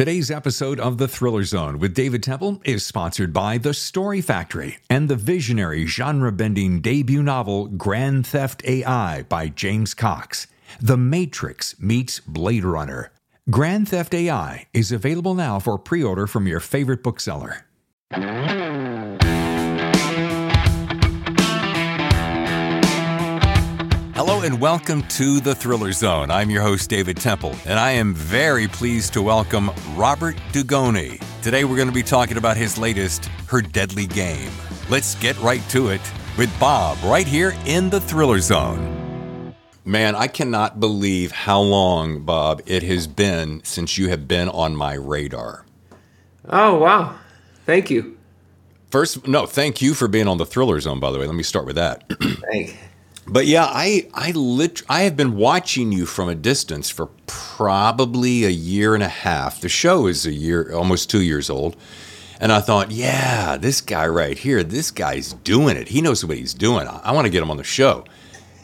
Today's episode of The Thriller Zone with David Temple is sponsored by The Story Factory and the visionary genre bending debut novel Grand Theft AI by James Cox. The Matrix meets Blade Runner. Grand Theft AI is available now for pre order from your favorite bookseller. Hello and welcome to the Thriller Zone. I'm your host, David Temple, and I am very pleased to welcome Robert Dugoni. Today we're going to be talking about his latest, Her Deadly Game. Let's get right to it with Bob right here in the Thriller Zone. Man, I cannot believe how long, Bob, it has been since you have been on my radar. Oh, wow. Thank you. First, no, thank you for being on the Thriller Zone, by the way. Let me start with that. Thank But yeah, I I lit I have been watching you from a distance for probably a year and a half. The show is a year, almost two years old, and I thought, yeah, this guy right here, this guy's doing it. He knows what he's doing. I, I want to get him on the show.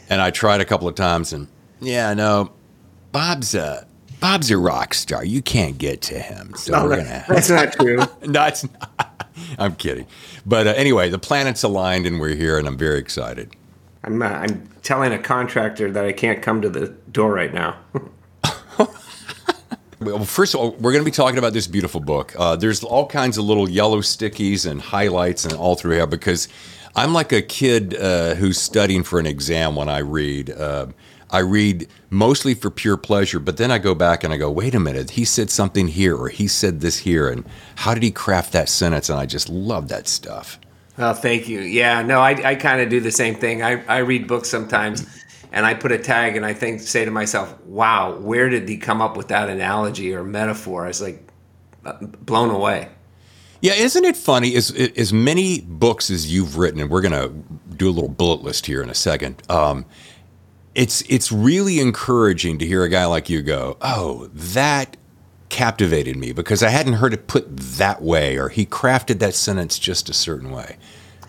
And I tried a couple of times, and yeah, no, Bob's a Bob's a rock star. You can't get to him. So No, we're gonna. that's not true. no, not. I'm kidding. But uh, anyway, the planets aligned, and we're here, and I'm very excited. I'm, uh, I'm telling a contractor that I can't come to the door right now. Well, first of all, we're going to be talking about this beautiful book. Uh, there's all kinds of little yellow stickies and highlights and all through here because I'm like a kid uh, who's studying for an exam when I read. Uh, I read mostly for pure pleasure, but then I go back and I go, wait a minute, he said something here or he said this here, and how did he craft that sentence? And I just love that stuff. Oh, thank you. Yeah, no, I, I kind of do the same thing. I, I read books sometimes and I put a tag and I think, say to myself, wow, where did he come up with that analogy or metaphor? I was like uh, blown away. Yeah, isn't it funny? As as many books as you've written, and we're gonna do a little bullet list here in a second. Um, it's it's really encouraging to hear a guy like you go, "Oh, that captivated me because I hadn't heard it put that way, or he crafted that sentence just a certain way."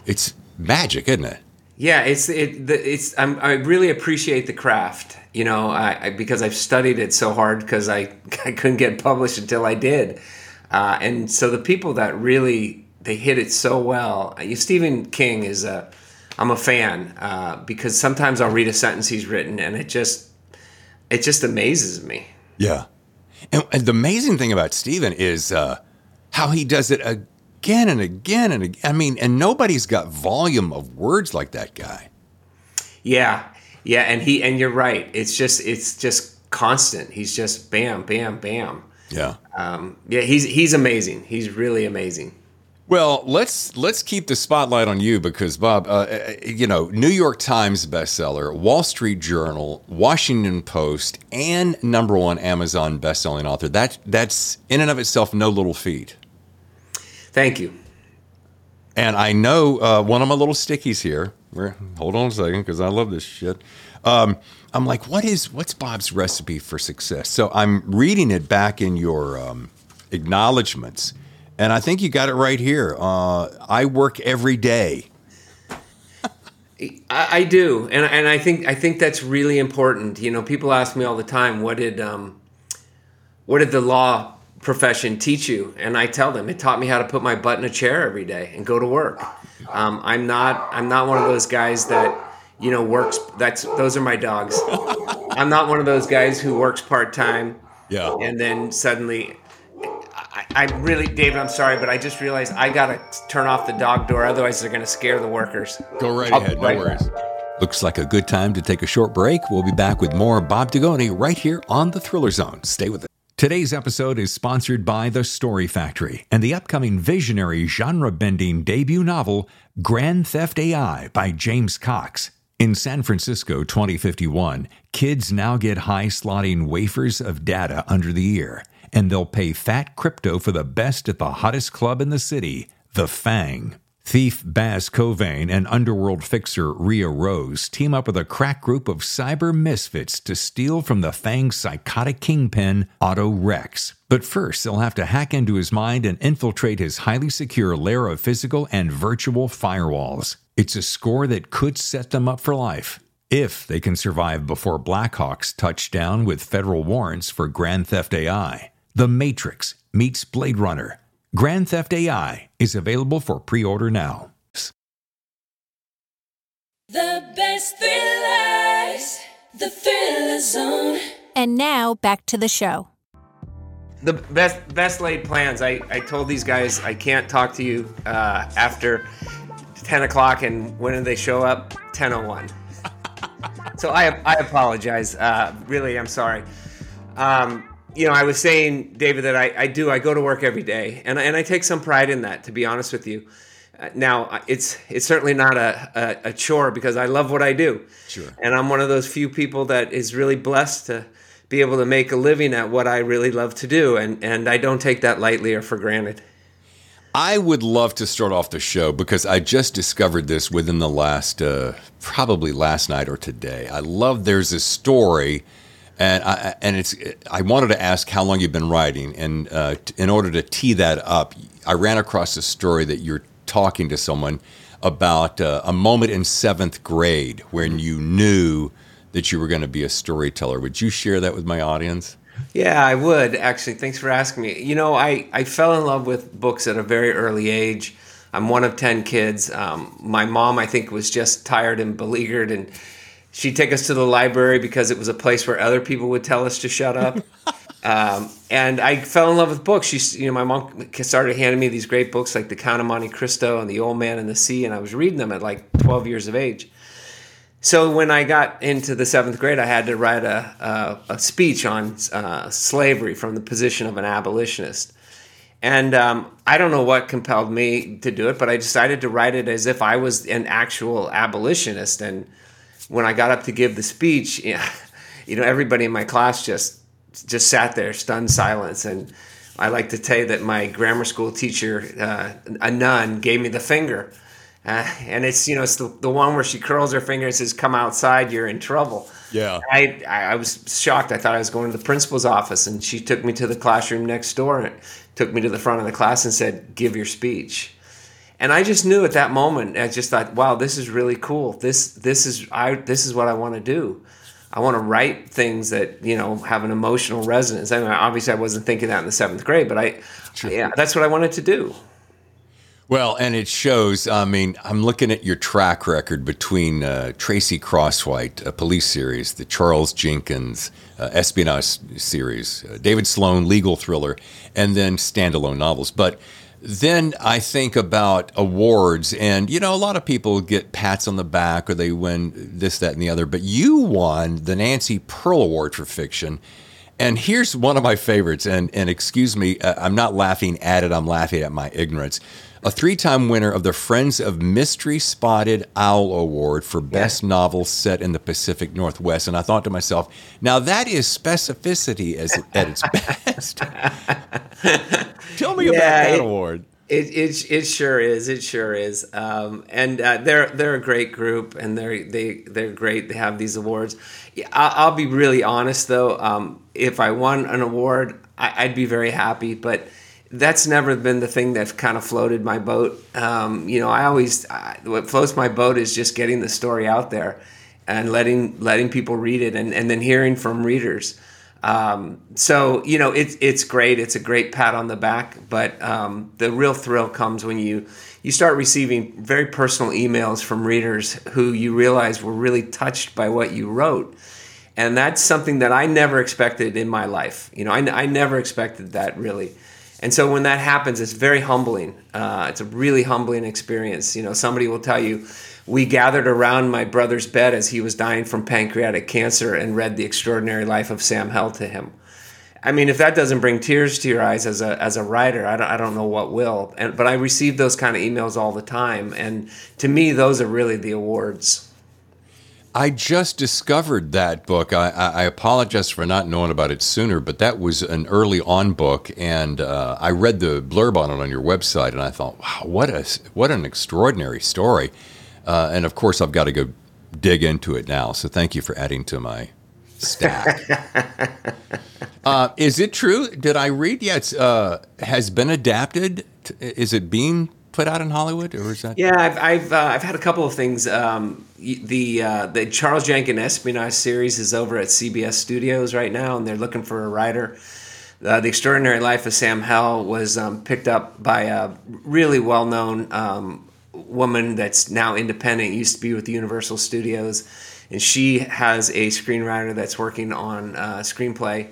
It's magic, isn't it? Yeah, it's it. The, it's I'm, I really appreciate the craft, you know, I, I, because I've studied it so hard because I I couldn't get published until I did, uh, and so the people that really they hit it so well. Uh, Stephen King is a I'm a fan uh, because sometimes I'll read a sentence he's written and it just it just amazes me. Yeah. And, and the amazing thing about Stephen is uh, how he does it again and again and again. I mean, and nobody's got volume of words like that guy. Yeah, yeah, and he and you're right. It's just it's just constant. He's just bam, bam, bam. Yeah. Um, yeah, he's he's amazing. He's really amazing. Well, let's let's keep the spotlight on you because Bob, uh, uh, you know, New York Times bestseller, Wall Street Journal, Washington Post, and number one Amazon bestselling author. That that's in and of itself no little feat. Thank you. And I know uh, one of my little stickies here. Where, hold on a second, because I love this shit. Um, I'm like, what is what's Bob's recipe for success? So I'm reading it back in your um, acknowledgments, and I think you got it right here. Uh, I work every day. I, I do, and and I think I think that's really important. You know, people ask me all the time, what did um, what did the law profession teach you? And I tell them it taught me how to put my butt in a chair every day and go to work. Um, I'm not I'm not one of those guys that you know works. That's those are my dogs. I'm not one of those guys who works part time. Yeah. and then suddenly I, really david i'm sorry but i just realized i gotta turn off the dog door otherwise they're gonna scare the workers Go right I'll ahead. No right worries. Looks like a good time to take a short break. We'll be back with more Bob Dugoni right here on the Thriller Zone. Stay with us. Today's episode is sponsored by The Story Factory and the upcoming visionary genre bending debut novel, Grand Theft AI by James Cox. In San Francisco 2051, kids now get high slotting wafers of data under the ear, and they'll pay fat crypto for the best at the hottest club in the city, The Fang. Thief Baz Covain and underworld fixer Rhea Rose team up with a crack group of cyber misfits to steal from the Fang's psychotic kingpin, Otto Rex. But first, they'll have to hack into his mind and infiltrate his highly secure layer of physical and virtual firewalls. It's a score that could set them up for life. If they can survive before Blackhawks touch down with federal warrants for Grand Theft AI. The Matrix meets Blade Runner. Grand Theft AI is available for pre order now. The best thrillers, the thriller zone. And now back to the show. The best best laid plans. I, I told these guys I can't talk to you uh, after 10 o'clock, and when did they show up? 10:01. so I I apologize. Uh, really, I'm sorry. Um, you know, I was saying, David, that I, I do. I go to work every day, and and I take some pride in that. To be honest with you, uh, now it's it's certainly not a, a, a chore because I love what I do. Sure. And I'm one of those few people that is really blessed to be able to make a living at what I really love to do, and and I don't take that lightly or for granted. I would love to start off the show because I just discovered this within the last, uh, probably last night or today. I love there's a story, and I, and it's. I wanted to ask how long you've been writing, and uh, in order to tee that up, I ran across a story that you're talking to someone about uh, a moment in seventh grade when you knew that you were going to be a storyteller. Would you share that with my audience? Yeah, I would actually. Thanks for asking me. You know, I, I fell in love with books at a very early age. I'm one of 10 kids. Um, my mom, I think, was just tired and beleaguered, and she'd take us to the library because it was a place where other people would tell us to shut up. um, and I fell in love with books. She, you know, my mom started handing me these great books like The Count of Monte Cristo and The Old Man and the Sea, and I was reading them at like 12 years of age. So when I got into the seventh grade, I had to write a, a, a speech on uh, slavery from the position of an abolitionist. And um, I don't know what compelled me to do it, but I decided to write it as if I was an actual abolitionist. And when I got up to give the speech, you know, everybody in my class just just sat there, stunned silence. And I like to tell you that my grammar school teacher, uh, a nun, gave me the finger. Uh, and it's you know it's the, the one where she curls her finger and says come outside you're in trouble Yeah. I, I was shocked i thought i was going to the principal's office and she took me to the classroom next door and took me to the front of the class and said give your speech and i just knew at that moment i just thought wow this is really cool this this is i this is what i want to do i want to write things that you know have an emotional resonance i mean obviously i wasn't thinking that in the seventh grade but i yeah that's what i wanted to do Well, and it shows. I mean, I'm looking at your track record between uh, Tracy Crosswhite, a police series, the Charles Jenkins uh, espionage series, uh, David Sloane legal thriller, and then standalone novels. But then I think about awards, and you know, a lot of people get pats on the back or they win this, that, and the other. But you won the Nancy Pearl Award for fiction. And here's one of my favorites, and, and excuse me, uh, I'm not laughing at it, I'm laughing at my ignorance. A three time winner of the Friends of Mystery Spotted Owl Award for Best Novel Set in the Pacific Northwest. And I thought to myself, now that is specificity as, at its best. Tell me about that it- award. It, it, it sure is. It sure is. Um, and uh, they're they're a great group, and they're they they're great. They have these awards. I'll, I'll be really honest though. Um, if I won an award, I, I'd be very happy. But that's never been the thing that kind of floated my boat. Um, you know, I always I, what floats my boat is just getting the story out there and letting letting people read it, and, and then hearing from readers. Um, so you know it's it's great. It's a great pat on the back, but um, the real thrill comes when you you start receiving very personal emails from readers who you realize were really touched by what you wrote, and that's something that I never expected in my life. You know, I, I never expected that really. And so when that happens, it's very humbling. Uh, it's a really humbling experience. You know, somebody will tell you, we gathered around my brother's bed as he was dying from pancreatic cancer and read The Extraordinary Life of Sam Hell to him. I mean, if that doesn't bring tears to your eyes as a, as a writer, I don't, I don't know what will. And, but I receive those kind of emails all the time. And to me, those are really the awards. I just discovered that book. I, I, I apologize for not knowing about it sooner, but that was an early on book, and uh, I read the blurb on it on your website, and I thought, wow, what a what an extraordinary story. Uh, and of course, I've got to go dig into it now. So thank you for adding to my stack. uh, is it true? Did I read? Yeah, it's uh, has been adapted. To, is it being put out in Hollywood, or is that? Yeah, I've I've, uh, I've had a couple of things. Um, the uh, the Charles Jenkins espionage series is over at CBS Studios right now, and they're looking for a writer. uh, The Extraordinary Life of Sam Hell was um, picked up by a really well known um, woman that's now independent, used to be with Universal Studios. And she has a screenwriter that's working on a screenplay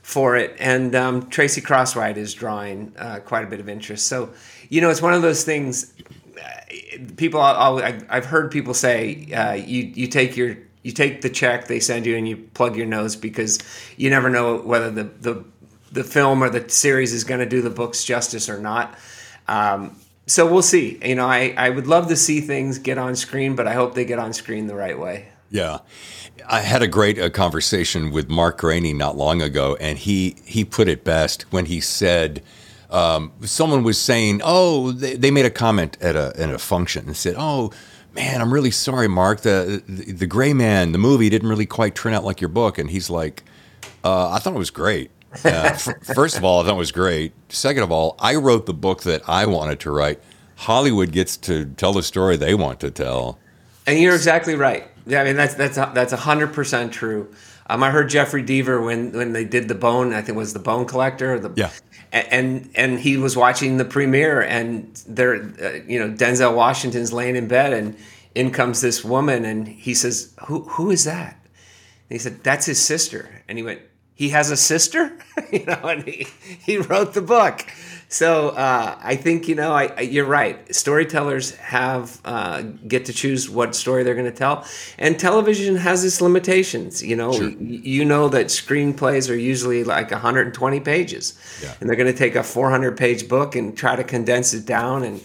for it. And um, Tracy Crosswhite is drawing uh, quite a bit of interest. So, you know, it's one of those things. People, I've I've heard people say, uh, you you take your you take the check they send you and you plug your nose because you never know whether the the the film or the series is going to do the books justice or not. Um, so we'll see. You know, I, I would love to see things get on screen, but I hope they get on screen the right way. Yeah. I had a great uh, conversation with Mark Greaney not long ago, and he, he put it best when he said, um, someone was saying, oh, they, they made a comment at a, at a function and said, oh, man, I'm really sorry, Mark. The, the, the Gray Man, the movie didn't really quite turn out like your book. And he's like, uh, I thought it was great. Uh, f- first of all, I thought it was great. Second of all, I wrote the book that I wanted to write. Hollywood gets to tell the story they want to tell. And you're exactly right. Yeah, I mean that's that's that's hundred percent true. Um, I heard Jeffrey Deaver when when they did the Bone. I think it was the Bone Collector. Or the, Yeah. And and he was watching the premiere, and there, uh, you know, Denzel Washington's laying in bed, and in comes this woman, and he says, "Who who is that?" And he said, "That's his sister." And he went, "He has a sister," you know, and he he wrote the book. So uh, I think you know, I, I, you're right. Storytellers have uh, get to choose what story they're going to tell, and television has its limitations. You know, Y- you know that screenplays are usually like 120 pages, Yeah. and they're going to take a 400 page book and try to condense it down and.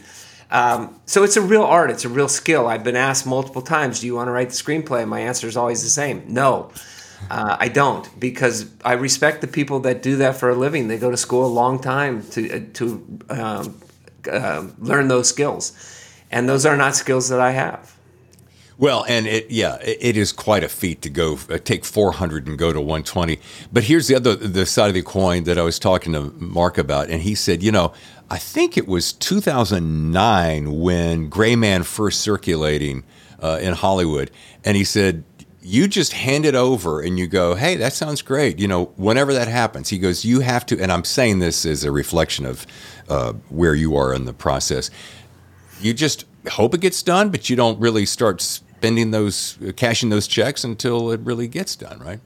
Um, so it's a real art. It's a real skill. I've been asked multiple times, "Do you want to write the screenplay?" My answer is always the same: No, uh, I don't, because I respect the people that do that for a living. They go to school a long time to uh, to um, uh, learn those skills, and those are not skills that I have. Well, and it yeah, it, it is quite a feat to go uh, take 400 and go to 120. But here's the other the side of the coin that I was talking to Mark about, and he said, you know, I think it was 2009 when Gray Man first circulating uh, in Hollywood, and he said. You just hand it over and you go, hey, that sounds great. You know, whenever that happens, he goes, you have to, and I'm saying this as a reflection of uh, where you are in the process you just hope it gets done, but you don't really start spending those, cashing those checks until it really gets done, right?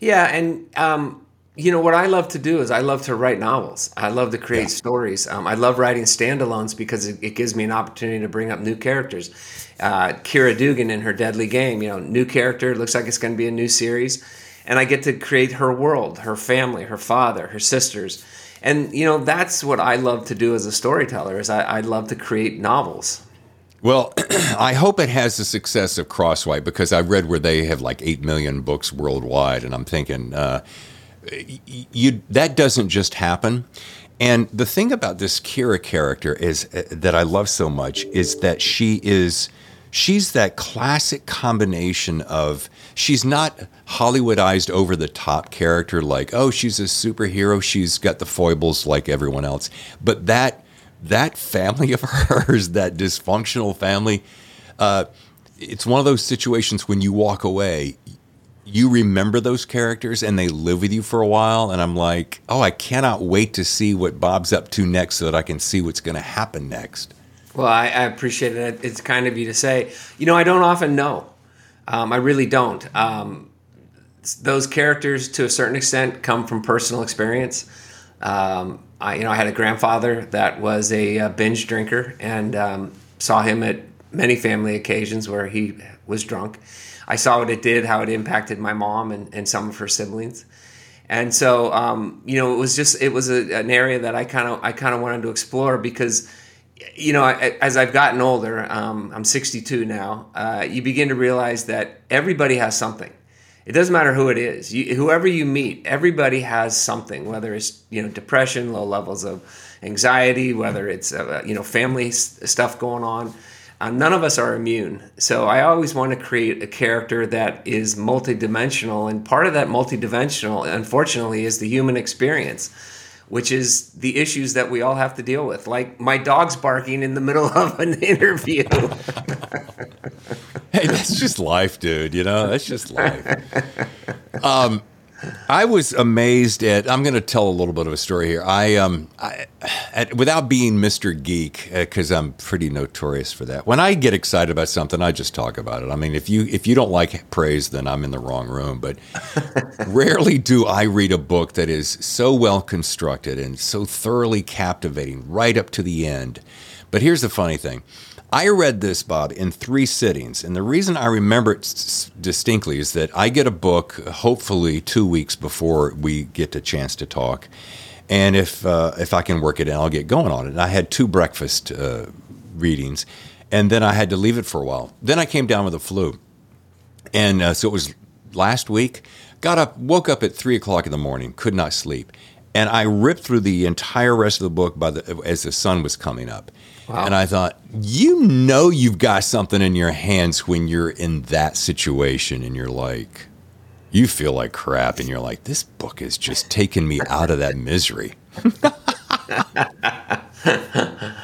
Yeah, and um, you know what I love to do is I love to write novels. I love to create Yeah. stories. Um, I love writing standalones because it, it gives me an opportunity to bring up new characters. Uh, Keera Duggan in her Deadly Game, you know, new character. Looks like it's going to be a new series, and I get to create her world, her family, her father, her sisters, and you know that's what I love to do as a storyteller. Is I, I love to create novels. Well, I hope it has the success of Crosswhite because I read where they have like 8 million books worldwide, and I'm thinking, uh, you that doesn't just happen. And the thing about this Keera character is uh, that I love so much is that she is she's that classic combination of she's not Hollywoodized over the top character like oh she's a superhero she's got the foibles like everyone else but that that family of hers that dysfunctional family uh, it's one of those situations when you walk away you remember those characters and they live with you for a while and i'm like oh i cannot wait to see what bob's up to next so that i can see what's going to happen next Well, I, I appreciate it. It's kind of you to say. You know, I don't often know. Um, I really don't. Um, those characters, to a certain extent, come from personal experience. Um, I, you know, I had a grandfather that was a, uh binge drinker, and um, saw him at many family occasions where he was drunk. I saw what it did, how it impacted my mom and, and some of her siblings. And so um, you know it was just it was a, an area that I kind of I kind of wanted to explore because you know I, as I've gotten older um, I'm 62 now uh, you begin to realize that everybody has something. It doesn't matter who it is. You, whoever you meet everybody has something whether it's you know depression low levels of anxiety whether it's uh, you know family s- stuff going on uh, none of us are immune. So I always want to create a character that is multidimensional, and part of that multidimensional, unfortunately, is the human experience, which is the issues that we all have to deal with. Like my dog's barking in the middle of an interview. hey that's just life dude you know that's just life um, I was amazed at. I'm going to tell a little bit of a story here. I um, I, at, without being Mr. Geek, because uh, I'm pretty notorious for that. When I get excited about something, I just talk about it. I mean, if you if you don't like praise, then I'm in the wrong room. But rarely do I read a book that is so well constructed and so thoroughly captivating, right up to the end. But here's the funny thing. I read this, Bob, in three sittings. And the reason I remember it s- distinctly is that I get a book, hopefully two weeks before we get a chance to talk. And if, uh, if I can work it in, I'll get going on it. And I had two breakfast uh, readings, and then I had to leave it for a while. Then I came down with a flu. And uh, so it was last week. Got up, woke up at three o'clock in the morning, could not sleep. And I ripped through the entire rest of the book by the, as the sun was coming up. Wow. And I thought, you know, you've got something in your hands when you're in that situation and you're like, you feel like crap and you're like, this book is just taking me out of that misery. yeah.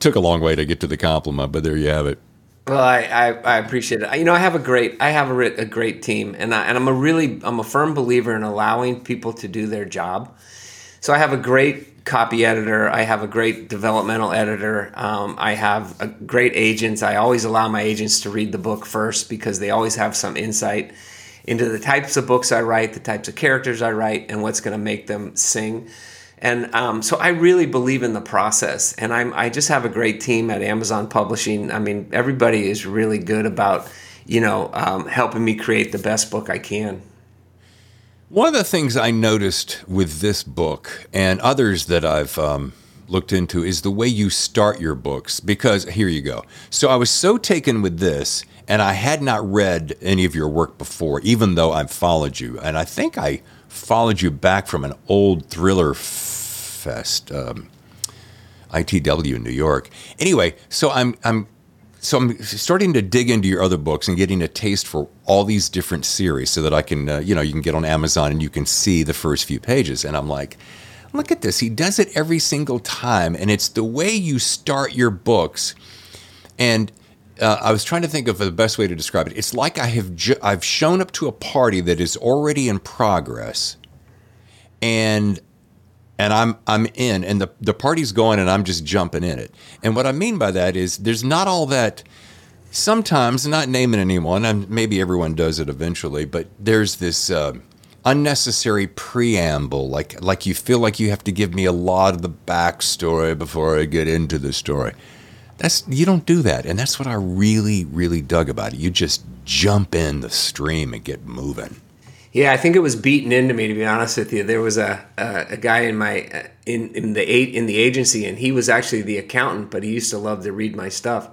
Took a long way to get to the compliment, but there you have it. Well, I, I, I, appreciate it. You know, I have a great I have a, a great team, and I, and I'm a really I'm a firm believer in allowing people to do their job. So I have a great copy editor. I have a great developmental editor. Um, I have a great agents. I always allow my agents to read the book first because they always have some insight into the types of books I write, the types of characters I write, and what's going to make them sing. And um, so I really believe in the process. And I'm, I just have a great team at Amazon Publishing. I mean, everybody is really good about, you know, um, helping me create the best book I can. One of the things I noticed with this book and others that I've um, looked into is the way you start your books. Because here you go. So I was so taken with this, and I had not read any of your work before, even though I've followed you. And I think I followed you back from an old thriller fest. Um, ITW in New York. Anyway, so I'm I'm so I'm starting to dig into your other books and getting a taste for all these different series so that I can, uh, you know, you can get on Amazon and you can see the first few pages. And I'm like, look at this. He does it every single time. And it's the way you start your books. And uh, I was trying to think of the best way to describe it. It's like I have ju- I've shown up to a party that is already in progress, and and I'm I'm in, and the the party's going, and I'm just jumping in it. And what I mean by that is there's not all that. Sometimes, not naming anyone, and maybe everyone does it eventually, but there's this uh, unnecessary preamble, like like you feel like you have to give me a lot of the backstory before I get into the story. That's you don't do that, and that's what I really really dug about it. You just jump in the stream and get moving. Yeah, I think it was beaten into me to be honest with you. There was a a, a guy in my uh, in in the eight in the agency, and he was actually the accountant, but he used to love to read my stuff.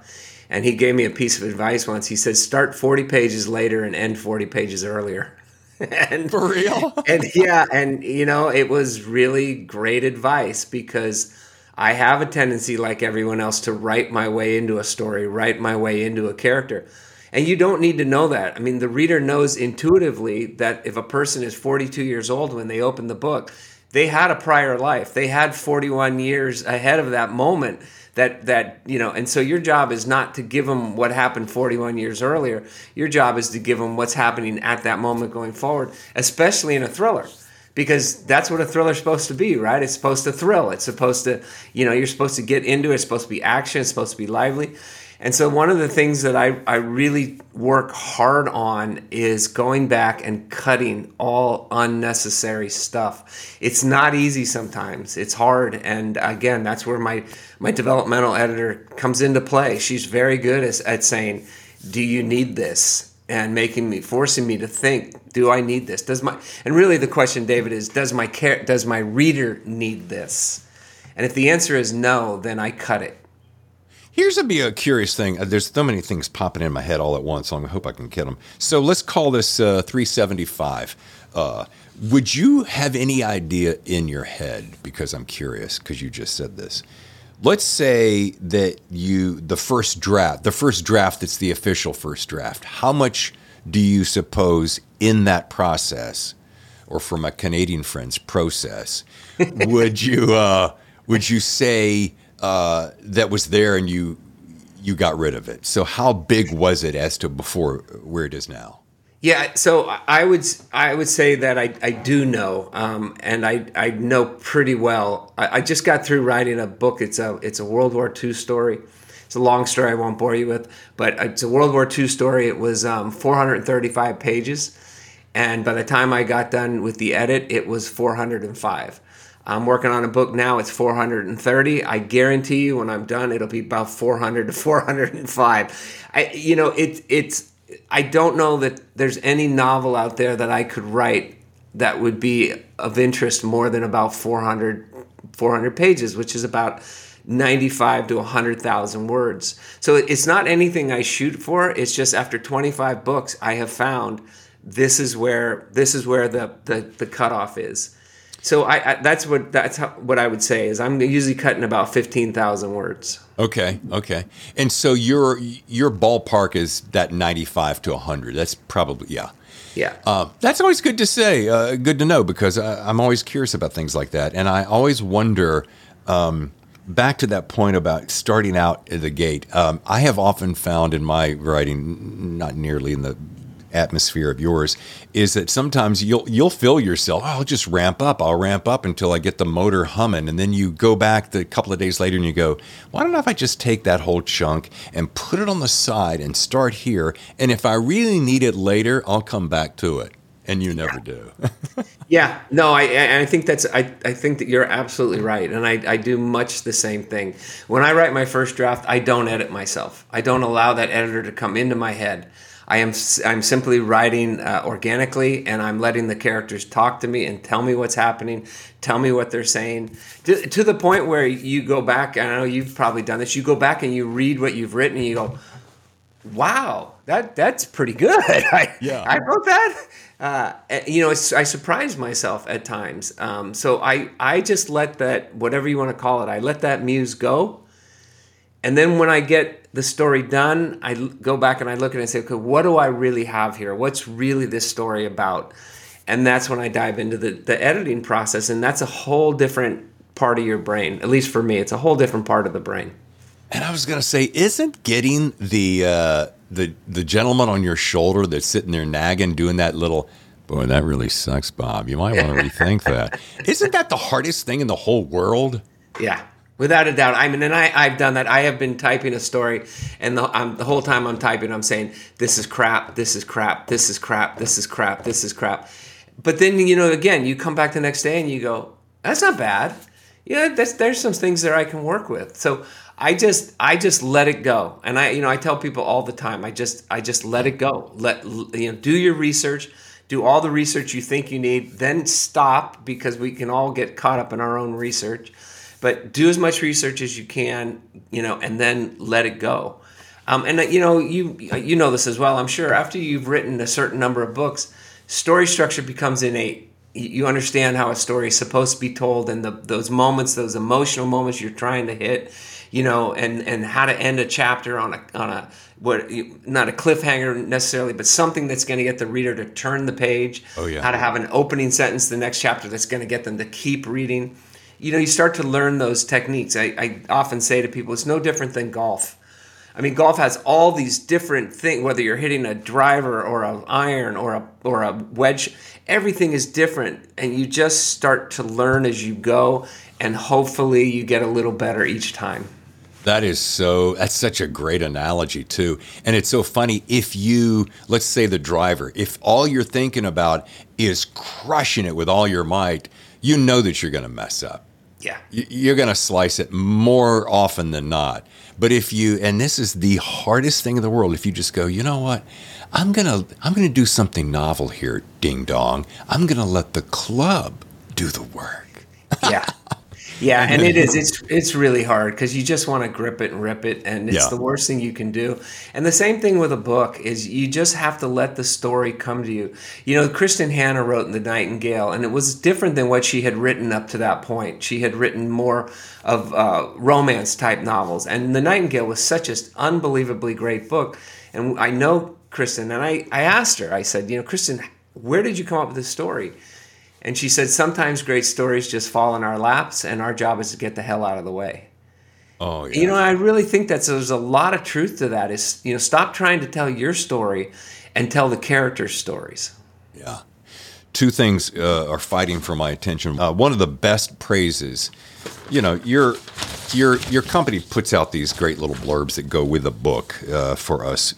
And he gave me a piece of advice once. He said, "Start forty pages later and end forty pages earlier." and for real, and yeah, and you know, it was really great advice because I have a tendency, like everyone else, to write my way into a story, write my way into a character. And you don't need to know that. I mean, the reader knows intuitively that if a person is 42 years old when they open the book, they had a prior life. They had 41 years ahead of that moment that that you know and so your job is not to give them what happened 41 years earlier. Your job is to give them what's happening at that moment going forward especially in a thriller because that's what a thriller's supposed to be right? It's supposed to thrill. It's supposed to you know you're supposed to get into it. It's supposed to be action. It's supposed to be lively and so, one of the things that I, I really work hard on is going back and cutting all unnecessary stuff. It's not easy sometimes, it's hard. And again, that's where my, my developmental editor comes into play. She's very good at, at saying, Do you need this? And making me, forcing me to think, do I need this? Does my, and really the question, David, is does my care, does my reader need this? And if the answer is no, then I cut it Here's a be a curious thing. Uh, there's so many things popping in my head all at once. So I hope I can get them. So let's call this uh, 375. Uh, would you have any idea in your head? Because I'm curious. Because you just said this. Let's say that you the first draft, the first draft that's the official first draft. How much do you suppose in that process, or from a Canadian friend's process, would you uh, would you say? Uh, that was there and you you got rid of it. So how big was it as to before where it is now? Yeah, so I would I would say that I, I do know, um, and I, I know pretty well. I, I, just got through writing a book. It's a it's a World War II story. It's a long story. I won't bore you with, but it's a World War II story. It was um, 435 pages, and by the time I got done with the edit, it was 405. I'm working on a book now. It's 430. I guarantee you, when I'm done, it'll be about 400 to 405. I, you know, it, it's. I don't know that there's any novel out there that I could write that would be of interest more than about 400, 400 pages, which is about 95 to 100,000 words. So it's not anything I shoot for. It's just after 25 books, I have found this is where this is where the the, the cutoff is. So I, I, that's what that's how, what I would say is I'm usually cutting about fifteen thousand words. Okay, okay, and so your your ballpark is that ninety five to hundred. That's probably yeah. Yeah, uh, that's always good to say, uh, good to know because I, am always curious about things like that, and I always wonder. Um, back to that point about starting out at the gate, um, I have often found in my writing, not nearly in the atmosphere of yours is that sometimes you'll you'll feel yourself. Oh, I'll just ramp up. I'll ramp up until I get the motor humming, and then you go back a couple of days later and you go, "Why don't I just take that whole chunk and put it on the side and start here? And if I really need it later, I'll come back to it." And you never yeah. do. yeah, no, I I think that's I, I think that you're absolutely right, and I I do much the same thing. When I write my first draft, I don't edit myself. I don't allow that editor to come into my head. I am I'm simply writing uh, organically, and I'm letting the characters talk to me and tell me what's happening, tell me what they're saying, to, to the point where you go back. I know you've probably done this. You go back and you read what you've written, and you go, "Wow, that that's pretty good." I, yeah, I wrote that. Uh, you know, I surprise myself at times. Um, so I I just let that whatever you want to call it, I let that muse go, and then when I get the story done, I go back and I look at it and say, okay, what do I really have here? What's really this story about? And that's when I dive into the, the editing process. And that's a whole different part of your brain. At least for me, it's a whole different part of the brain. And I was going to say, isn't getting the, uh, the, the gentleman on your shoulder that's sitting there nagging, doing that little, boy, that really sucks, Bob. You might want to rethink that. Isn't that the hardest thing in the whole world? Yeah. Without a doubt. I mean, and I, I've done that. I have been typing a story, and the, the whole time I'm typing, I'm saying, this is crap, this is crap, this is crap, this is crap, this is crap. But then, you know, again, you come back the next day and you go, that's not bad. Yeah, that's, there's some things there I can work with. So I just, I just let it go. And I, you know, I tell people all the time, I just, I just let it go. Let, you know, do your research do all the research you think you need, then stop because we can all get caught up in our own research but do as much research as you can, you know, and then let it go. Um, and you know, you you know this as well. I'm sure after you've written a certain number of books, story structure becomes innate. You understand how a story is supposed to be told, and the, those moments, those emotional moments you're trying to hit, you know, and and how to end a chapter on a on a what not a cliffhanger necessarily, but something that's going to get the reader to turn the page. Oh yeah. How to have an opening sentence, the next chapter that's going to get them to keep reading you know, you start to learn those techniques. I, I often say to people, it's no different than golf. I mean, golf has all these different things. Whether you're hitting a driver or an iron or a or a wedge, everything is different, and you just start to learn as you go, and hopefully, you get a little better each time. That is so. That's such a great analogy too, and it's so funny. If you, let's say, the driver, if all you're thinking about is crushing it with all your might, you know that you're going to mess up yeah. You're going to slice it more often than not. But if you, and this is the hardest thing in the world, if you just go, you know what? I'm going to, I'm going to do something novel here, ding dong. I'm going to let the club do the work. yeah. Yeah, and it is. It's it's really hard because you just want to grip it and rip it, and it's yeah. the worst thing you can do. And the same thing with a book is you just have to let the story come to you. You know, Kristin Hannah wrote in The Nightingale, and it was different than what she had written up to that point. She had written more of uh, romance type novels, and The Nightingale was such an unbelievably great book. And I know Kristin, and I I asked her. I said, you know, Kristin, where did you come up with this story? And she said, sometimes great stories just fall in our laps, and our job is to get the hell out of the way. Oh, yeah. You know, I really think that there's a lot of truth to that. Is you know, stop trying to tell your story and tell the characters' stories. Yeah. Two things uh, are fighting for my attention. Uh, one of the best praises, you know, your your your company puts out these great little blurbs that go with a book uh, for us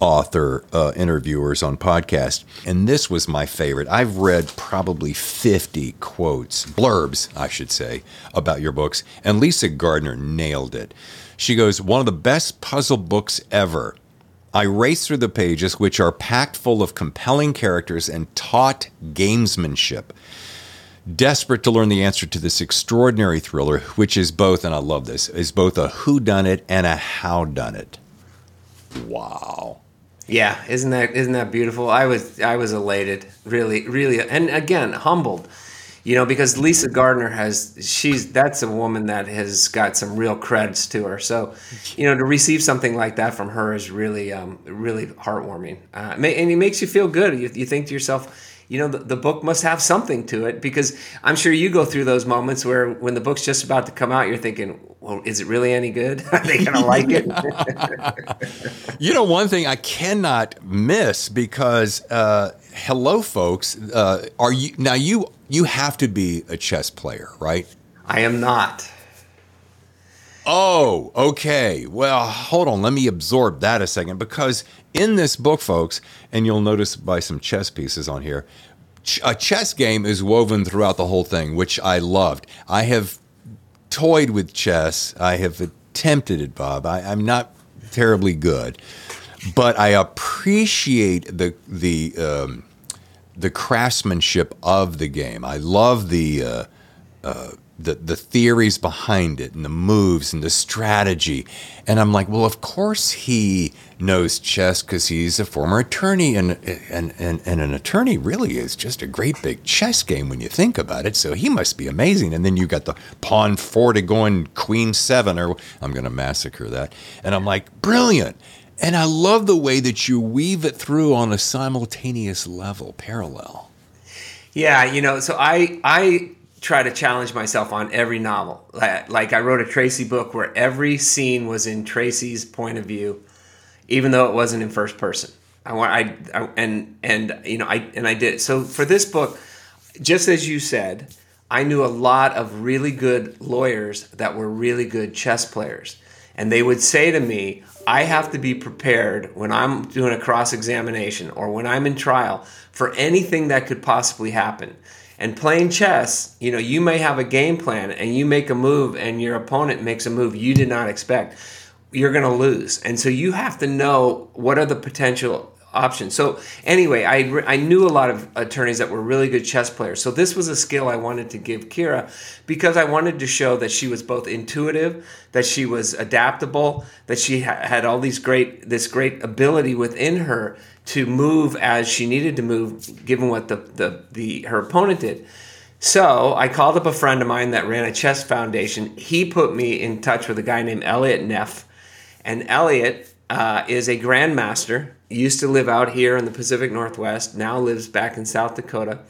author uh, interviewers on podcast, and this was my favorite. I've read probably fifty quotes, blurbs, I should say, about your books, and Lisa Gardner nailed it. She goes, "One of the best puzzle books ever." I race through the pages, which are packed full of compelling characters and taut gamesmanship. Desperate to learn the answer to this extraordinary thriller, which is both, and I love this, is both a who done it and a how done it Wow. Yeah, isn't that isn't that beautiful? I was I was elated, really, really, and again humbled, you know, because Lisa Gardner has she's that's a woman that has got some real creds to her. So, you know, to receive something like that from her is really um, really heartwarming, uh, and it makes you feel good. You, you think to yourself, you know, the, the book must have something to it because I'm sure you go through those moments where when the book's just about to come out, you're thinking, well, is it really any good? Are they going to like it? You know, one thing I cannot miss because, uh, hello, folks, uh, are you now? You you have to be a chess player, right? I am not. Oh, okay. Well, hold on. Let me absorb that a second because in this book, folks, and you'll notice by some chess pieces on here, a chess game is woven throughout the whole thing, which I loved. I have toyed with chess. I have attempted it, Bob. I, I'm not terribly good, but I appreciate the the um, the craftsmanship of the game. I love the. Uh, uh, the the theories behind it and the moves and the strategy. And I'm like, well, of course he knows chess because he's a former attorney, and, and and and an attorney really is just a great big chess game when you think about it. So he must be amazing. And then you got the pawn four to going queen seven, or I'm going to massacre that. And I'm like, brilliant. And I love the way that you weave it through on a simultaneous level, parallel. Yeah, you know, so I I try to challenge myself on every novel. Like I wrote a Tracy book where every scene was in Tracy's point of view, even though it wasn't in first person. I want I, I and and you know I and I did. So for this book, just as you said, I knew a lot of really good lawyers that were really good chess players. And they would say to me, I have to be prepared when I'm doing a cross examination or when I'm in trial for anything that could possibly happen. And playing chess, you know, you may have a game plan and you make a move and your opponent makes a move you did not expect. You're going to lose. And so you have to know what are the potential options. So anyway, I, I knew a lot of attorneys that were really good chess players. So this was a skill I wanted to give Keera because I wanted to show that she was both intuitive, that she was adaptable, that she ha- had all these great this great ability within her to move as she needed to move, given what the, the, the her opponent did. So I called up a friend of mine that ran a chess foundation. He put me in touch with a guy named Elliott Neff, and Elliott uh, is a grandmaster. Used to live out here in the Pacific Northwest. Now lives back in South Dakota,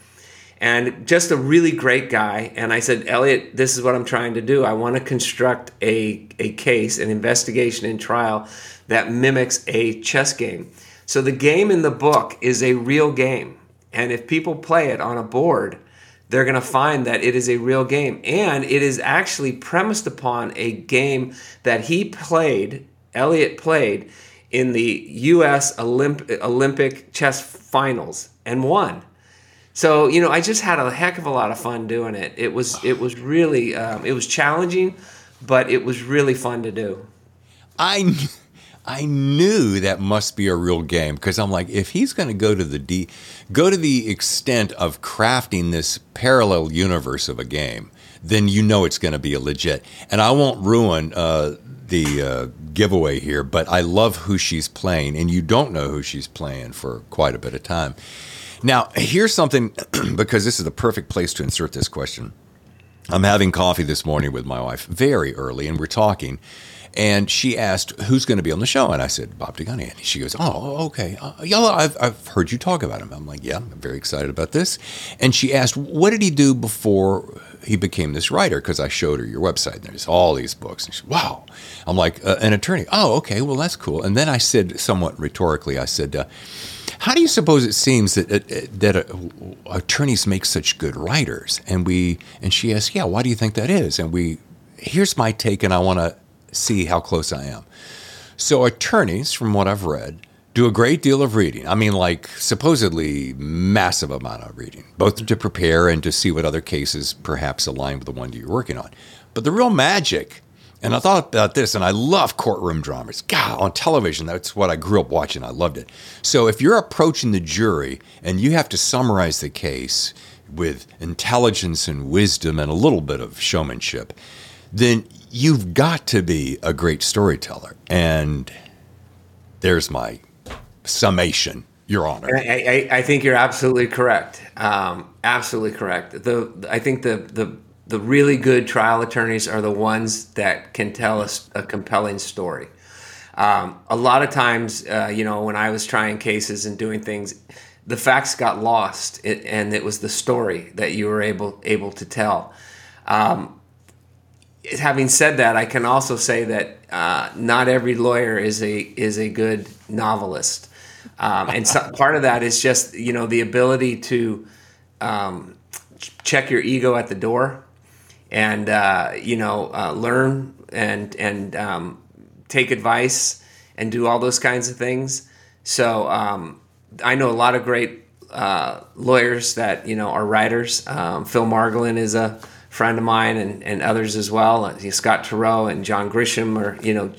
and just a really great guy. And I said, Elliott, this is what I'm trying to do. I want to construct a a case, an investigation and trial that mimics a chess game. So the game in the book is a real game. And if people play it on a board, they're going to find that it is a real game. And it is actually premised upon a game that he played, Elliott played, in the U.S. Olymp- Olympic chess finals and won. So you know, I just had a heck of a lot of fun doing it. It was it was really um, it was challenging, but it was really fun to do. I I knew that must be a real game because I'm like, if he's going to go to the D, go to the extent of crafting this parallel universe of a game, then you know it's going to be a legit. And I won't ruin uh, the uh, giveaway here, but I love who she's playing, and you don't know who she's playing for quite a bit of time. Now, here's something because this is the perfect place to insert this question. I'm having coffee this morning with my wife very early, and we're talking. And she asked, Who's going to be on the show? And I said, Bob Dugoni. And she goes, Oh, okay. Uh, yeah, I've, I've heard you talk about him. I'm like, Yeah, I'm very excited about this. And she asked, What did he do before he became this writer? Because I showed her your website. And there's all these books. And she Wow. I'm like, uh, An attorney. Oh, okay. Well, that's cool. And then I said, somewhat rhetorically, I said, uh, how do you suppose it seems that that uh, attorneys make such good writers? And we and she asked, "Yeah, why do you think that is?" And we, here's my take, and I want to see how close I am. So attorneys, from what I've read, do a great deal of reading. I mean, like supposedly massive amount of reading, both to prepare and to see what other cases perhaps align with the one you're working on. But the real magic and I thought about this, and I love courtroom dramas. God, on television, that's what I grew up watching. I loved it. So if you're approaching the jury and you have to summarize the case with intelligence and wisdom and a little bit of showmanship, then you've got to be a great storyteller. And there's my summation, Your Honor. I, I, I think you're absolutely correct. Um, absolutely correct. The I think the the the really good trial attorneys are the ones that can tell us a, compelling story. Um, a lot of times, uh, you know, when I was trying cases and doing things, the facts got lost, and it was the story that you were able able to tell. Um, having said that, I can also say that uh, not every lawyer is a is a good novelist, um, and so, part of that is just you know the ability to um, check your ego at the door and uh, you know uh, learn and and um, take advice and do all those kinds of things. So um, I know a lot of great uh, lawyers that you know are writers. Um, Phil Margolin is a friend of mine, and, and others as well. Uh, Scott Turow and John Grisham, or you know,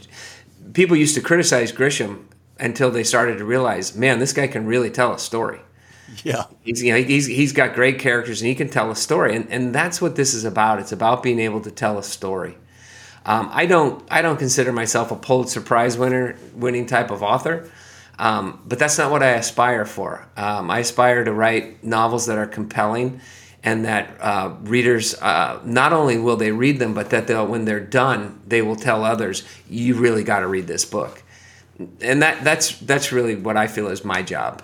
people used to criticize Grisham until they started to realize, man, this guy can really tell a story. Yeah, he's you know he's he's got great characters and he can tell a story, and and that's what this is about. It's about being able to tell a story. Um, I don't I don't consider myself a Pulitzer Prize winner winning type of author, um, but that's not what I aspire for. Um, I aspire to write novels that are compelling, and that uh, readers uh, not only will they read them, but that when they're done they will tell others, "You really got to read this book," and that that's that's really what I feel is my job.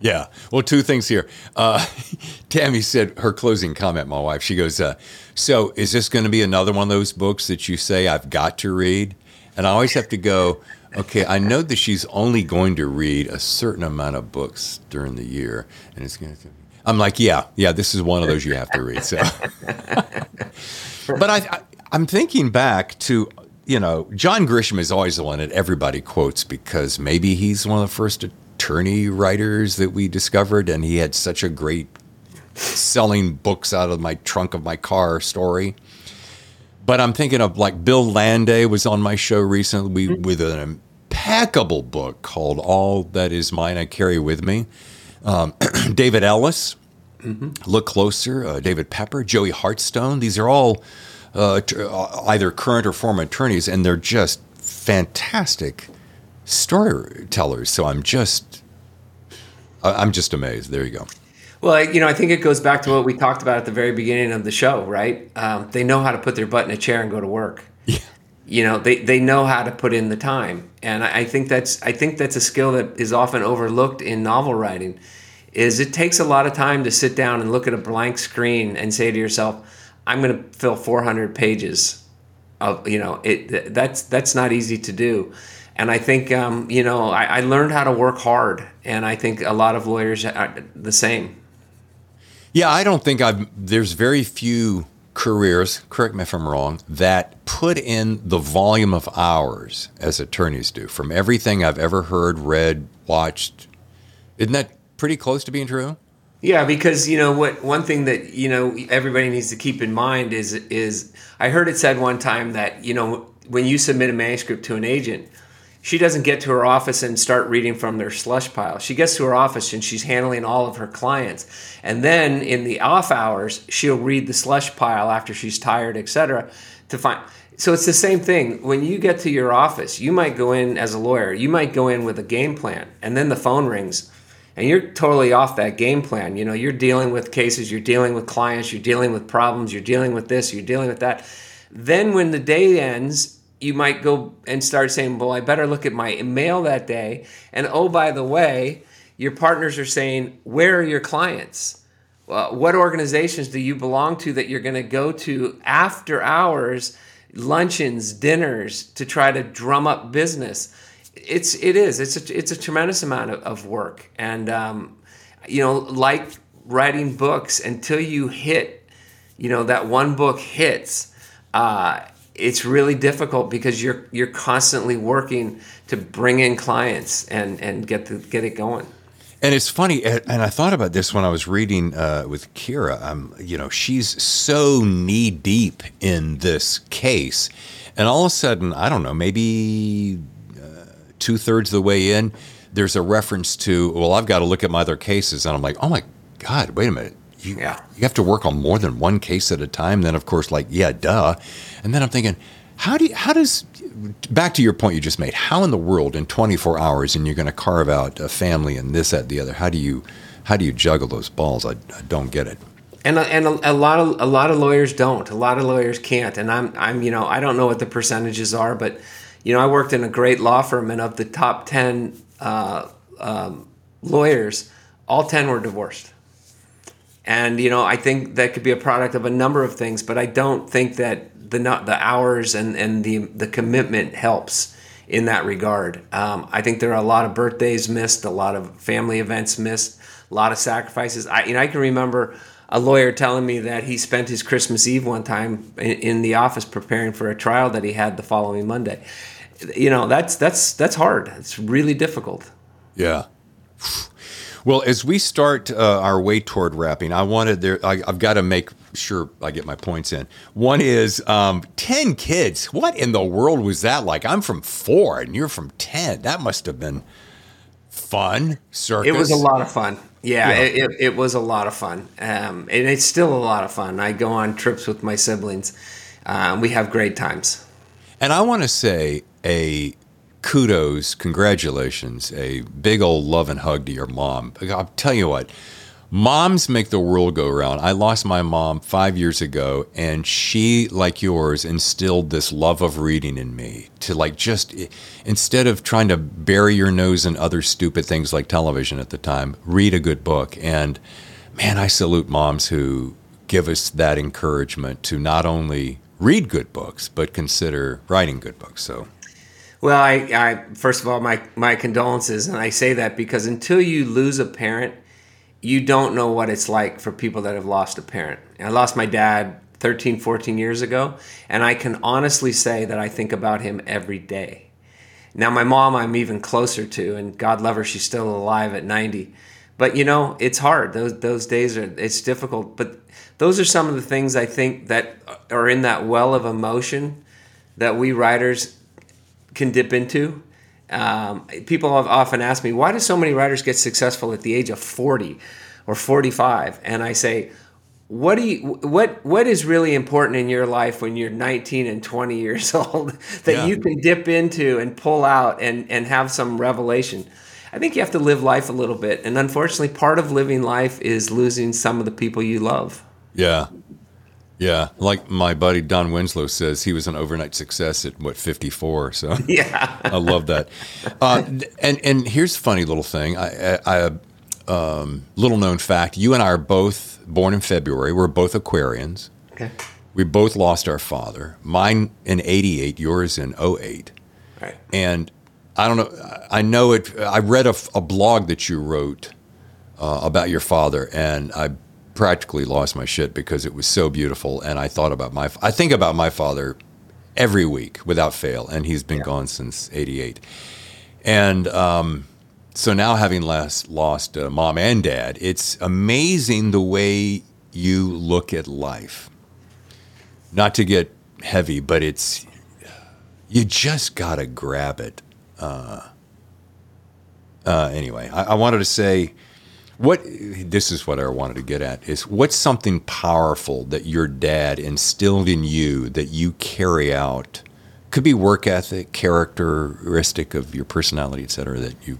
Yeah. Well, two things here. Uh, Tammy said her closing comment, my wife, she goes, uh, So is this going to be another one of those books that you say I've got to read? And I always have to go, okay, I know that she's only going to read a certain amount of books during the year. And it's going to, I'm like, yeah, yeah, this is one of those you have to read. So, but I, I, I'm thinking back to you know, John Grisham is always the one that everybody quotes because maybe he's one of the first attorney writers that we discovered, and he had such a great selling books out of my trunk of my car story. But I'm thinking of like Bill Landay was on my show recently with an impeccable book called All That Is Mine I Carry With Me. Um, David Ellis, mm-hmm. Look Closer, uh, David Pepper, Joey Hartstone. These are all uh, uh, either current or former attorneys, and they're just fantastic storytellers. So I'm just, I'm just amazed. There you go. Well, you know, I think it goes back to what we talked about at the very beginning of the show, right? Um, they know how to put their butt in a chair and go to work. Yeah. You know, they, they know how to put in the time, and I, I think that's I think that's a skill that is often overlooked in novel writing. Is it takes a lot of time to sit down and look at a blank screen and say to yourself, "I'm going to fill 400 pages." Of you know, it that's that's not easy to do and I think um, you know I, I, learned how to work hard, and I think a lot of lawyers are the same. Yeah, I don't think I've. There's very few careers. Correct me if I'm wrong. That put in the volume of hours as attorneys do. From everything I've ever heard, read, watched, isn't that pretty close to being true? Yeah, because you know what one thing that you know everybody needs to keep in mind is is I heard it said one time that you know when you submit a manuscript to an agent, she doesn't get to her office and start reading from their slush pile. She gets to her office and she's handling all of her clients. And then in the off hours, she'll read the slush pile after she's tired, etc. to find so it's the same thing. When you get to your office, you might go in as a lawyer, you might go in with a game plan, and then the phone rings and you're totally off that game plan. You know, you're dealing with cases, you're dealing with clients, you're dealing with problems, you're dealing with this, you're dealing with that. Then when the day ends, you might go and start saying, Well, I better look at my mail that day. And oh, by the way, your partners are saying, Where are your clients? Well, what organizations do you belong to that you're going to go to after hours, luncheons, dinners to try to drum up business? It's it is it's a it's a tremendous amount of, of work, and um, you know, like writing books, until you hit, you know, that one book hits. Uh, it's really difficult because you're you're constantly working to bring in clients and and get the, get it going. And it's funny, and I thought about this when I was reading uh, with Keera. Um, you know, she's so knee deep in this case, and all of a sudden, I don't know, maybe uh, two thirds of the way in, there's a reference to, well, I've got to look at my other cases, and I'm like, oh my god, wait a minute, you Yeah. you have to work on more than one case at a time. Then, of course, like yeah, duh, and then I'm thinking, how do you, how does back to your point you just made? How in the world in 24 hours and you're going to carve out a family and this, and the other? How do you how do you juggle those balls? I, I don't get it. and a, and a, a lot of a lot of lawyers don't. A lot of lawyers can't. And I'm I'm you know I don't know what the percentages are, but you know I worked in a great law firm, and of the top ten uh, um, lawyers, all ten were divorced. And you know I think that could be a product of a number of things, but I don't think that the not the hours and and the the commitment helps in that regard. Um, I think there are a lot of birthdays missed, a lot of family events missed, a lot of sacrifices. I you know I can remember a lawyer telling me that he spent his Christmas Eve one time in, in the office preparing for a trial that he had the following Monday. You know that's that's that's hard. It's really difficult. Yeah. Well, as we start uh, our way toward wrapping, I wanted there. I, I've got to make sure I get my points in. One is um, ten kids. What in the world was that like? I'm from four, and you're from ten. That must have been fun. Circus. It was a lot of fun. Yeah, Yeah. It, it, it was a lot of fun. Um, and it's still a lot of fun. I go on trips with my siblings. Um, we have great times. And I want to say a kudos, congratulations, a big old love and hug to your mom. I'll tell you what, moms make the world go round. I lost my mom five years ago, and she, like yours, instilled this love of reading in me to like just instead of trying to bury your nose in other stupid things like television at the time, read a good book. And man, I salute moms who give us that encouragement to not only read good books, but consider writing good books. So, Well, I, I first of all, my my condolences, and I say that because until you lose a parent, you don't know what it's like for people that have lost a parent. I lost my dad 13, 14 years ago, and I can honestly say that I think about him every day. Now, my mom, I'm even closer to, and God love her, she's still alive at 90. But you know, it's hard. Those those days are it's difficult. But those are some of the things I think that are in that well of emotion that we writers can dip into. Um, people have often asked me, why do so many writers get successful at the age of 40 or 45? And I say, what do you what what is really important in your life when you're 19 and 20 years old that Yeah. you can dip into and pull out and and have some revelation i think you have to live life a little bit and unfortunately part of living life is losing some of the people you love yeah. Yeah. Like my buddy Don Winslow says, he was an overnight success at what, 54. So, yeah I love that. Uh, and and here's a funny little thing. I, I, I um, little known fact. You and I are both born in February. We're both Aquarians. okay We both lost our father. Mine in '88. Yours in '08. right And I don't know. I know it. I read a, a blog that you wrote uh, about your father, and I practically lost my shit because it was so beautiful. And I thought about my. I think about my father every week without fail, and he's been gone since '88. And um, so now, having last lost uh, mom and dad, it's amazing the way you look at life. Not to get heavy, but it's you just gotta grab it. Uh, uh, anyway, I, I wanted to say what this is what I wanted to get at is what's something powerful that your dad instilled in you that you carry out could be work ethic, characteristic of your personality, et cetera, that you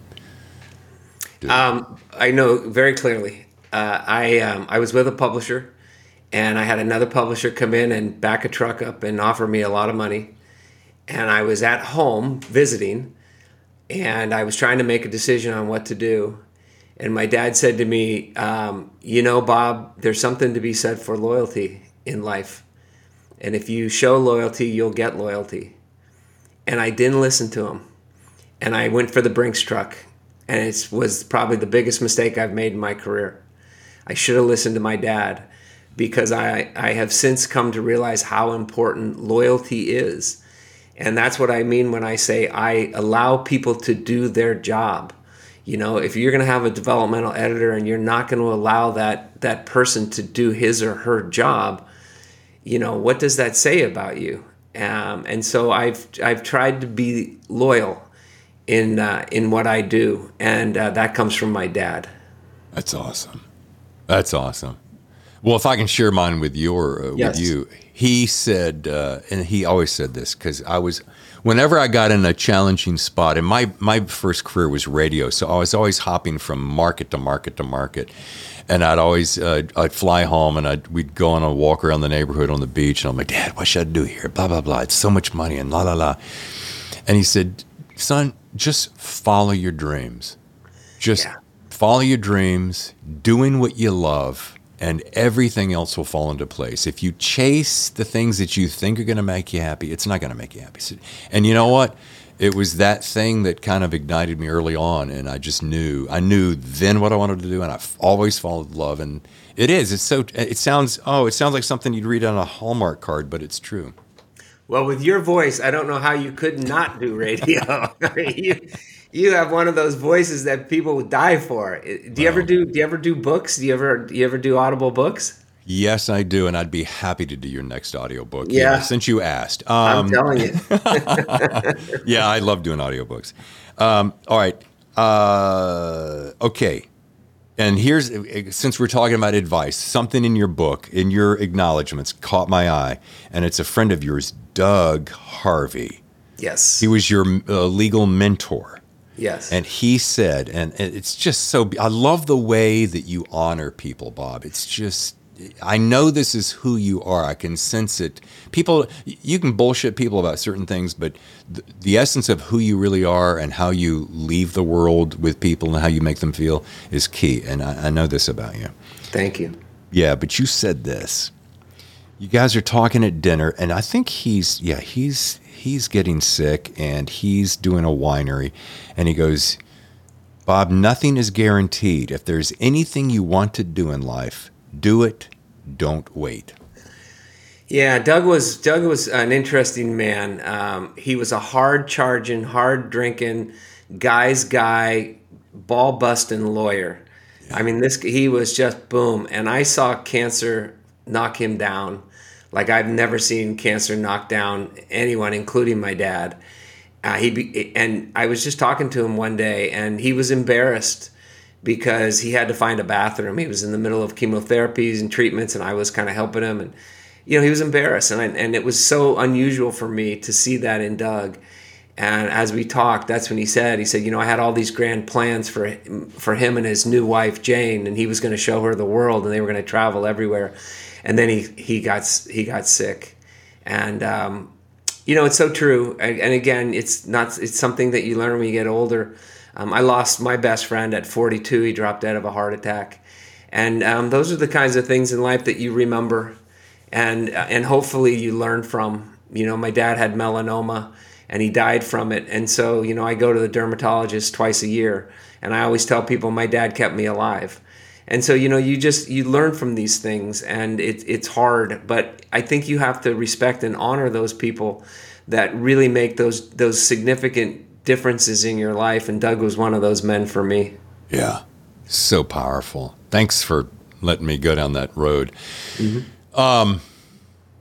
dude? Um, I know very clearly. Uh, I um, I was with a publisher, and I had another publisher come in and back a truck up and offer me a lot of money. And I was at home visiting, and I was trying to make a decision on what to do. And my dad said to me, um, "You know, Bob, there's something to be said for loyalty in life, and if you show loyalty, you'll get loyalty." And I didn't listen to him, and I went for the Brinks truck, and it was probably the biggest mistake I've made in my career. I should have listened to my dad because I, I have since come to realize how important loyalty is. And that's what I mean when I say I allow people to do their job. You know, if you're going to have a developmental editor and you're not going to allow that that person to do his or her job, you know, what does that say about you? Um, and so I've I've tried to be loyal in uh, in what I do, and uh, that comes from my dad. That's awesome. That's awesome. Well, if I can share mine with your uh, Yes. with you, he said, uh, and he always said this because I was, whenever I got in a challenging spot, and my my first career was radio, so I was always hopping from market to market to market, and I'd always uh, I'd fly home and I'd we'd go on a walk around the neighborhood on the beach, and I'm like, Dad, what should I do here? Blah blah blah. It's so much money and la la la, and he said, Son, just follow your dreams, just Yeah. follow your dreams, doing what you love, and everything else will fall into place. If you chase the things that you think are going to make you happy, it's not going to make you happy. And you know what? It was that thing that kind of ignited me early on, and I just knew. I knew then what I wanted to do, and I've always followed love. And it is. It's so. It sounds. Oh, it sounds like something you'd read on a Hallmark card, but it's true. Well, with your voice, I don't know how you could not do radio. You, you have one of those voices that people would die for. Do you ever do? Do you ever do books? Do you ever? Do you ever do audible books? Yes, I do, and I'd be happy to do your next audiobook. Yeah. since you asked. I'm Um, telling you. yeah, I love doing audiobooks. Um, all right. Uh, okay. And here's since we're talking about advice, something in your book, in your acknowledgments, caught my eye, and it's a friend of yours, Doug Harvey. Yes. He was your uh, legal mentor. Yes. And he said, and it's just so, I love the way that you honor people, Bob. It's just, I know this is who you are. I can sense it. People, you can bullshit people about certain things, but the, the essence of who you really are and how you leave the world with people and how you make them feel is key. And I, I know this about you. Thank you. Yeah, but you said this. You guys are talking at dinner, and I think he's yeah he's he's getting sick, and he's doing a winery, and he goes, Bob, nothing is guaranteed. If there's anything you want to do in life, do it. Don't wait. Yeah, Doug was Doug was an interesting man. Um, he was a hard charging, hard drinking, guy's guy, ball busting lawyer. I mean, this he was just boom. And I saw cancer knock him down, like I've never seen cancer knock down anyone, including my dad. Uh, he be, and I was just talking to him one day, and he was embarrassed because he had to find a bathroom. He was in the middle of chemotherapies and treatments, and I was kind of helping him. And you know, he was embarrassed, and I, and it was so unusual for me to see that in Doug. And as we talked, that's when he said, he said, you know, I had all these grand plans for for him and his new wife Jane, and he was going to show her the world, and they were going to travel everywhere. And then he he got he got sick, and um, you know, it's so true. And, again, it's not it's something that you learn when you get older. Um, I lost my best friend at 42. He dropped dead of a heart attack, and um, those are the kinds of things in life that you remember, and and hopefully you learn from. You know, my dad had melanoma, and he died from it, and so you know I go to the dermatologist twice a year, and I always tell people my dad kept me alive. And so you know you just you learn from these things, and it, it's hard, but I think you have to respect and honor those people that really make those those significant differences in your life. And Doug was one of those men for me. Yeah, so powerful. Thanks for letting me go down that road. Um,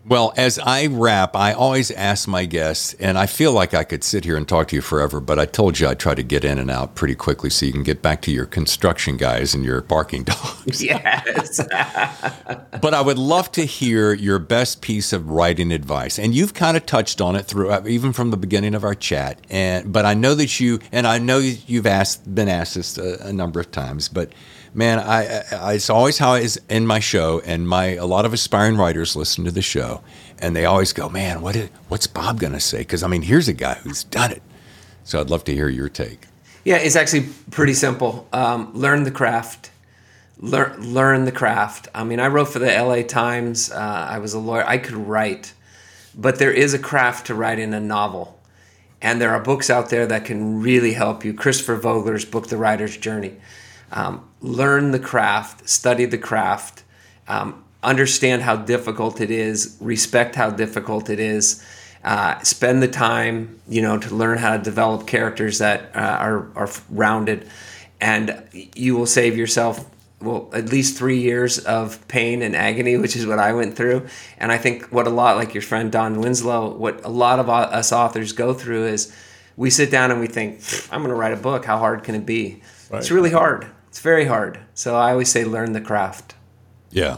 Well, as I wrap, I always ask my guests, and I feel like I could sit here and talk to you forever, but I told you I'd try to get in and out pretty quickly so you can get back to your construction guys and your barking dogs. Yes. but I would love to hear your best piece of writing advice. And you've kind of touched on it throughout, uh, even from the beginning of our chat. And but I know that you, and I know you've asked, been asked this a, a number of times, but man, I, I, it's always how it's in my show, and my a lot of aspiring writers listen to the show, and they always go, "Man, what is, what's Bob to say?" Because I mean, here's a guy who's done it. So I'd love to hear your take. Yeah, it's actually pretty simple. Um, learn the craft. Learn learn the craft. I mean, I wrote for the L.A. Times. Uh, I was a lawyer. I could write, but there is a craft to writing a novel. And there are books out there that can really help you. Christopher Vogler's book, The Writer's Journey um, learn the craft, study the craft, um, understand how difficult it is, respect how difficult it is. Uh, spend the time, you know, to learn how to develop characters that uh, are are rounded, and you will save yourself well at least three years of pain and agony, which is what I went through. And I think what a lot like your friend Don Winslow, what a lot of us authors go through is we sit down and we think, I'm going to write a book. How hard can it be? Right. It's really hard. It's very hard. So I always say learn the craft. Yeah.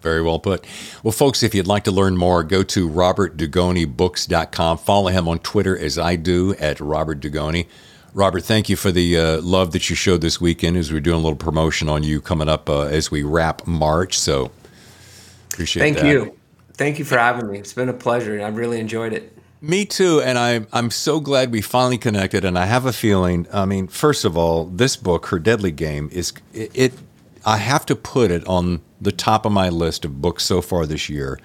Very well put. Well, folks, if you'd like to learn more, go to robertdugonibooks.com. Follow him on Twitter as I do at Robert Dugoni. Robert, thank you for the uh, love that you showed this weekend as we're doing a little promotion on you coming up uh, as we wrap March. So appreciate thank that. Thank you. Thank you for having me. It's been a pleasure. And I've really enjoyed it. Me too, and I'm I'm so glad we finally connected. And I have a feeling. I mean, first of all, this book, Her Deadly Game, is it, it. I have to put it on the top of my list of books so far this year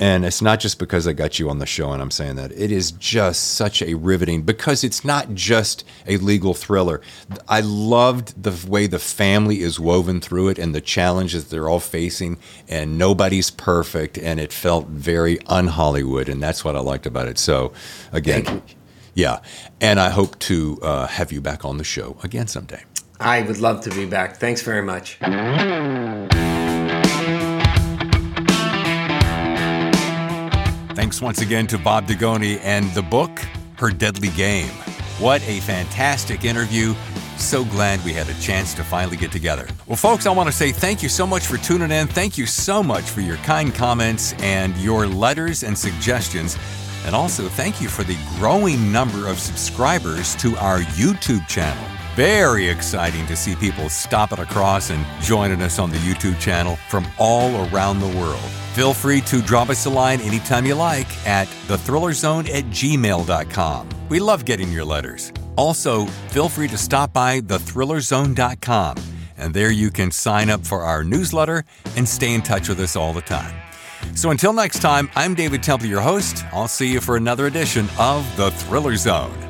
and it's not just because I got you on the show and I'm saying that. It is just such a riveting because it's not just a legal thriller. I loved the way the family is woven through it and the challenges they're all facing, and nobody's perfect. And it felt very un Hollywood. And that's what I liked about it. So, again, yeah. And I hope to uh, have you back on the show again someday. I would love to be back. Thanks very much. Thanks once again to Bob Dugoni and the book, Her Deadly Game. What a fantastic interview. So glad we had a chance to finally get together. Well, folks, I want to say thank you so much for tuning in. Thank you so much for your kind comments and your letters and suggestions. And also, thank you for the growing number of subscribers to our YouTube channel. Very exciting to see people stopping across and joining us on the YouTube channel from all around the world. Feel free to drop us a line anytime you like at thethrillerzone at gmail.com. We love getting your letters. Also, feel free to stop by thethrillerzone.com, and there you can sign up for our newsletter and stay in touch with us all the time. So until next time, I'm David Temple, your host. I'll see you for another edition of The Thriller Zone.